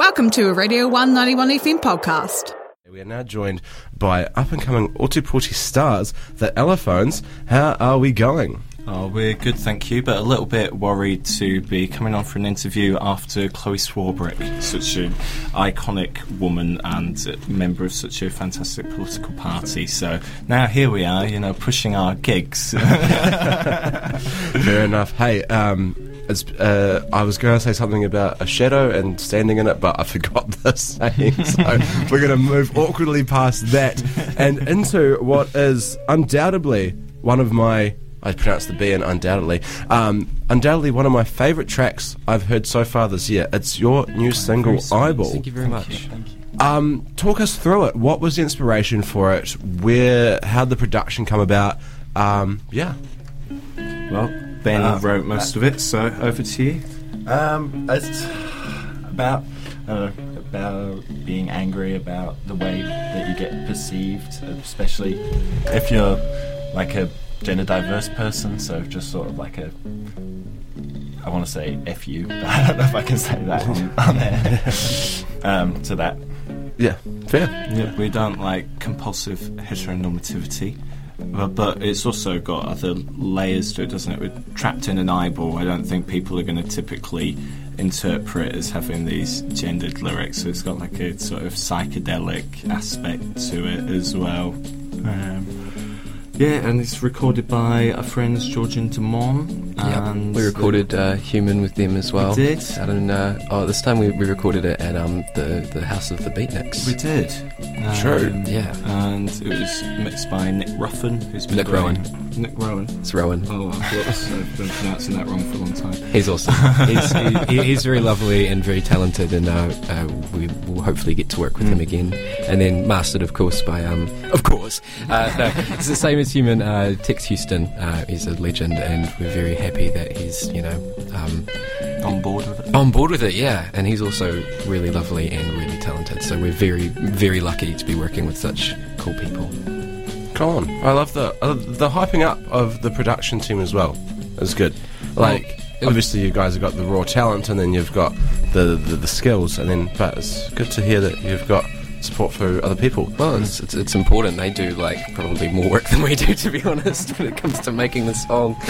Welcome to a Radio One 91 FM podcast. We are now joined by up and coming Ōtepoti stars, the Allophones. How are we going? Oh, we're good, thank you, but a little bit worried to be coming on for an interview after Chloe Swarbrick, such an iconic woman and member of such a fantastic political party. So now here we are, you know, pushing our gigs. Fair enough. Hey, um, it's, uh, I was going to say something about a shadow and standing in it, but I forgot the saying. So we're going to move awkwardly past that and into what is undoubtedly one of my. I pronounced the B in undoubtedly. Um, undoubtedly, one of my favourite tracks I've heard so far this year. It's your new single, Eyeball. Thank you very much. Um, talk us through it. What was the inspiration for it? Where? How did the production come about? Um, yeah. well, Ben Uh, wrote most of it, so over to you. Um, it's about uh, about being angry about the way that you get perceived, especially if you're like a gender diverse person. So just sort of like a, I want to say f you, but I don't know if I can say that on, on air. um, to that. Yeah. Fair. Yeah, we don't like compulsive heteronormativity, but, it's also got other layers to it, doesn't it? We're trapped in an eyeball. I don't think people are going to typically interpret as having these gendered lyrics. So it's got like a sort of psychedelic aspect to it as well. Um, yeah, and it's recorded by our friends George and Yeah, and we recorded uh, "Human" with them as well. did? Out in, uh, oh, this time we, we recorded it at um, the the House of the Beatniks. We did. True. Um, Yeah. And it was mixed by Nick Ruffin, who's been Nick doing- Rowan. Nick Rowan. It's Rowan. Oh, whoops. I've been pronouncing that wrong for a long time. He's awesome. he's, he, he's very lovely and very talented, and uh, uh, we will hopefully get to work with him again. And then mastered, of course, by um, of course, uh, no, it's the same as Human. Uh, Tex Houston, uh, he's a legend, and we're very happy that he's you know um, On board with it. on board with it. Yeah, and he's also really lovely and really talented. So we're very very lucky to be working with such cool people. Come on. I love the uh, the hyping up of the production team as well. It's good. Like Well, obviously you guys have got the raw talent and then you've got the, the the skills and then but it's good to hear that you've got support for other people. Well, it's, it's, it's important. They do like probably more work than we do, to be honest, when it comes to making the song.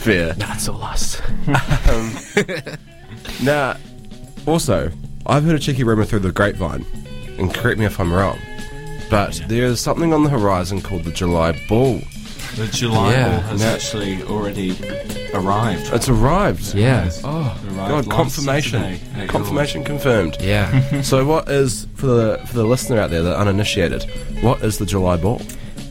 Fair. Nah, it's all us. Um, now, also, I've heard a cheeky rumour through the grapevine, and correct me if I'm wrong, but there is something on the horizon called the July Ball. The July Yeah. ball has No. actually already arrived. It's arrived. Yeah. Oh, Arrived God, confirmation. Confirmation confirmed. Yeah. so, what is, for the, for the listener out there, the uninitiated, what is the July Ball?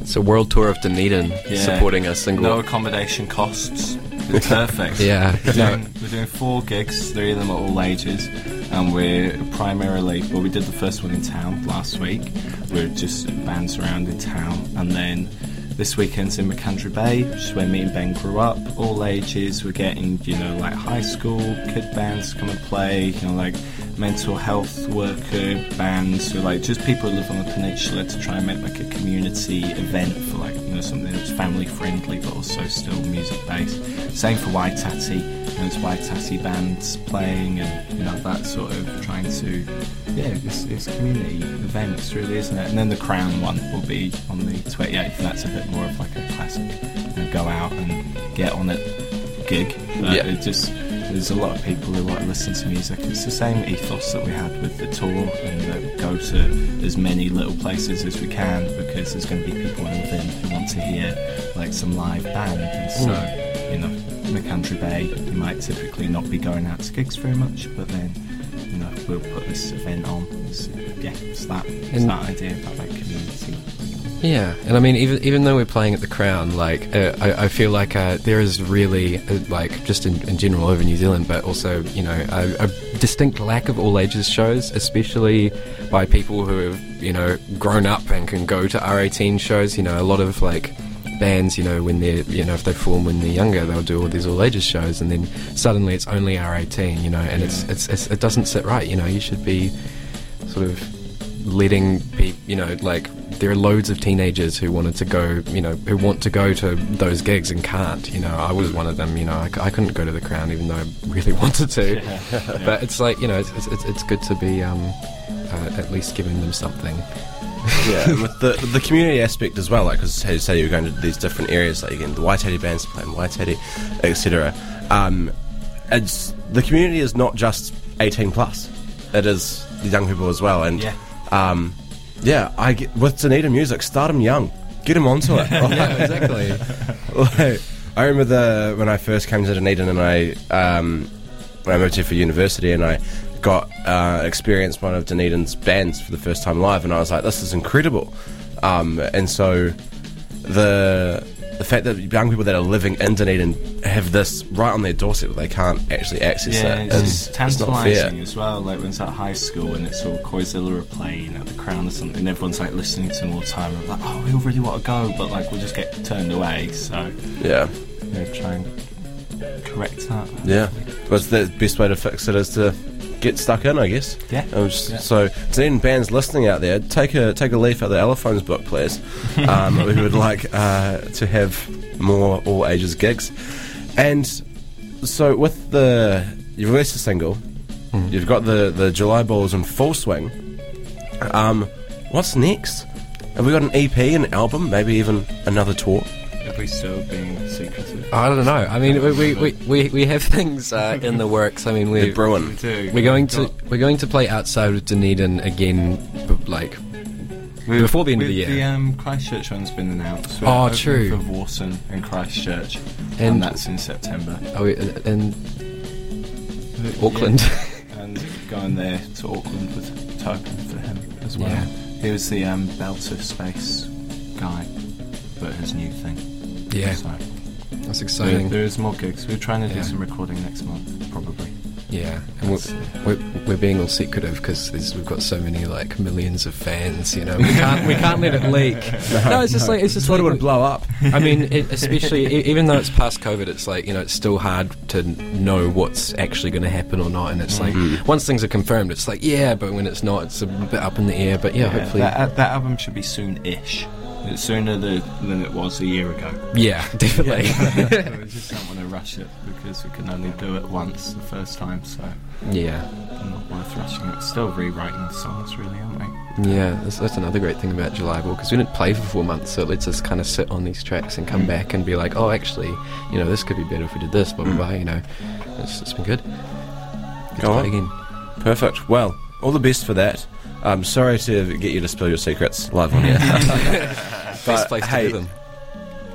It's a world tour of Dunedin Yeah. supporting a single. No accommodation costs. It's perfect. Yeah. We're No. doing, we're doing four gigs, three of them at all ages, and we're primarily, well, we did the first one in town last week. We're just bands around in town, and then this weekend's in Macandrew Bay, which is where me and Ben grew up. All ages, we're getting, you know, like high school kid bands to come and play, you know, like mental health worker bands, or like just people who live on the peninsula to try and make like a community event for like, you know, something that's family friendly but also still music based. Same for Waitati, you know, it's Tatty bands playing and, you know, that sort of trying to, yeah, it's, it's community events really, isn't it? And then the Crown one will be on the 28th, that's a bit more of like a classic, you know, go out and get on it gig. But Yeah. it just, there's a lot of people who like to listen to music. It's the same ethos that we had with the tour and that go to as many little places as we can because there's going to be people in within who want to hear like some live band. And so, mm. you know, in the country Bay, you might typically not be going out to gigs very much, but then, you know, we'll put this event on. It's, yeah, it's that, it's And- that idea about that community. Yeah, and I mean, even even though we're playing at the Crown, like uh, I, I feel like uh, there is really uh, like just in, in general over New Zealand, but also you know a, a distinct lack of all ages shows, especially by people who have you know grown up and can go to R18 shows. You know, a lot of like bands, you know, when they're you know if they form when they're younger, they'll do all these all ages shows, and then suddenly it's only R18. You know, and it's, it's it's it doesn't sit right. You know, you should be sort of letting pe you know, like there are loads of teenagers who wanted to go, you know, who want to go to those gigs and can't. You know, I was one of them. You know, I couldn't go to the Crown even though I really wanted to. But it's like you know, it's it's, it's good to be um, uh, at least giving them something. yeah, with the with the community aspect as well, like because as you say you're going to these different areas, like again the Waitati bands playing Waitati, etc. Um, it's the community is not just 18 plus; it is the young people as well. And Yeah. um, yeah, I get, with Dunedin music, start them young, get them onto it. yeah, exactly. like, I remember the when I first came to Dunedin and I um, when I moved here for university and I got uh, experienced one of Dunedin's bands for the first time live and I was like, this is incredible. Um, and so the the fact that young people that are living in Dunedin have this right on their doorstep they can't actually access Yeah, it it's it's tantalising as well. Like when it's at high school and it's all Koizilla playing at the Crown or something, everyone's like listening to them all the time. And like, oh, we all really want to go, but like we'll just get turned away. So Yeah. yeah, try and correct that. Yeah. What's the best way to fix it is to get stuck in, I guess. Yeah. Um, s- Yeah. So, Dunedin bands listening out there, take a take a leaf out of the Allophones book, please. Um, we would like uh, to have more all ages gigs. And so, with the you've released a single, you've got the the July balls in full swing. Um, what's next? Have we got an EP, an album, maybe even another tour? Are we still being secretive? I don't know. I mean, we we, we, we, we have things uh, in the works. I mean, They're we brewing. do. we're going to we're going to play outside of Dunedin again, like We've- before the end of the year. The um, Christchurch one's been announced. We're Oh, true. For Warson and Christchurch, and, And- that's in September. oh, we- in Auckland. and going there to Auckland with Token for him as well. Yeah. He was the um, Belter Space guy, but his new thing. Yeah, So that's there, exciting. there is more gigs. We're trying to Yeah. do some recording next month, probably. Yeah, and we're, we're, we're being all secretive because we've got so many like millions of fans. You know, we can't we can't let it leak. No, it's just like it's just Thought like it would blow up. I mean, it, especially e- even though it's past COVID, it's like you know it's still hard to know what's actually going to happen or not. And it's like mm-hmm. once things are confirmed, it's like yeah, but when it's not, it's a bit up in the air. But yeah, hopefully, that, that album should be soon-ish. It's sooner the, than it was a year ago. yeah, definitely. we just don't want to rush it because we can only do it once the first time, so yeah, not worth rushing it. Still rewriting the songs, really, aren't we? yeah. That's, that's another great thing about July Ball because we didn't play for four months, so it lets us kind of sit on these tracks and come mm. back and be like, oh, actually, you know, this could be better if we did this. Blah blah blah. You know, it's, it's been good. Good Go to on. again. Perfect. Well, all the best for that. I'm sorry to get you to spill your secrets live on here. Best place to hey, do them.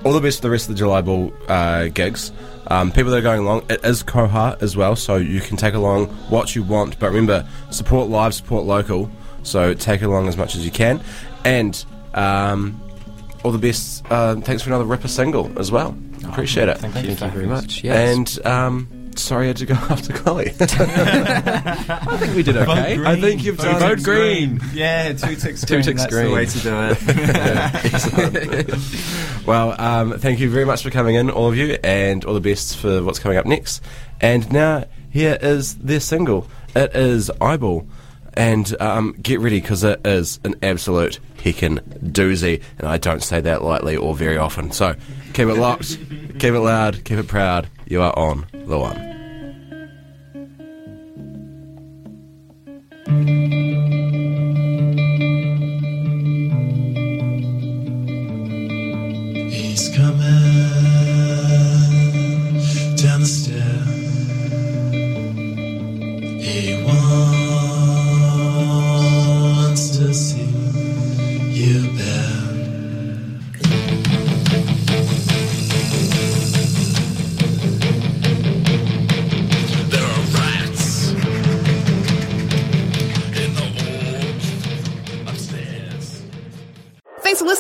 all the best for the rest of the July Ball uh, gigs. Um, people that are going along, it is Koha as well, so you can take along what you want. But remember, support live, support local. So take along as much as you can. And um, all the best. Uh, thanks for another Ripper single as well. Appreciate it. Thank you, Thank you very much. Yes. And um, sorry I had to go after Chloe. I think we did okay. I think you've done Vote green. Yeah, two ticks Two green. ticks That's green. the way to do it. Well, um, thank you very much for coming in, all of you, and all the best for what's coming up next. And now, here is their single. It is Eyeball. And um, get ready because it is an absolute heckin' doozy. And I don't say that lightly or very often. So keep it locked, keep it loud, keep it proud. You are on the one. He's coming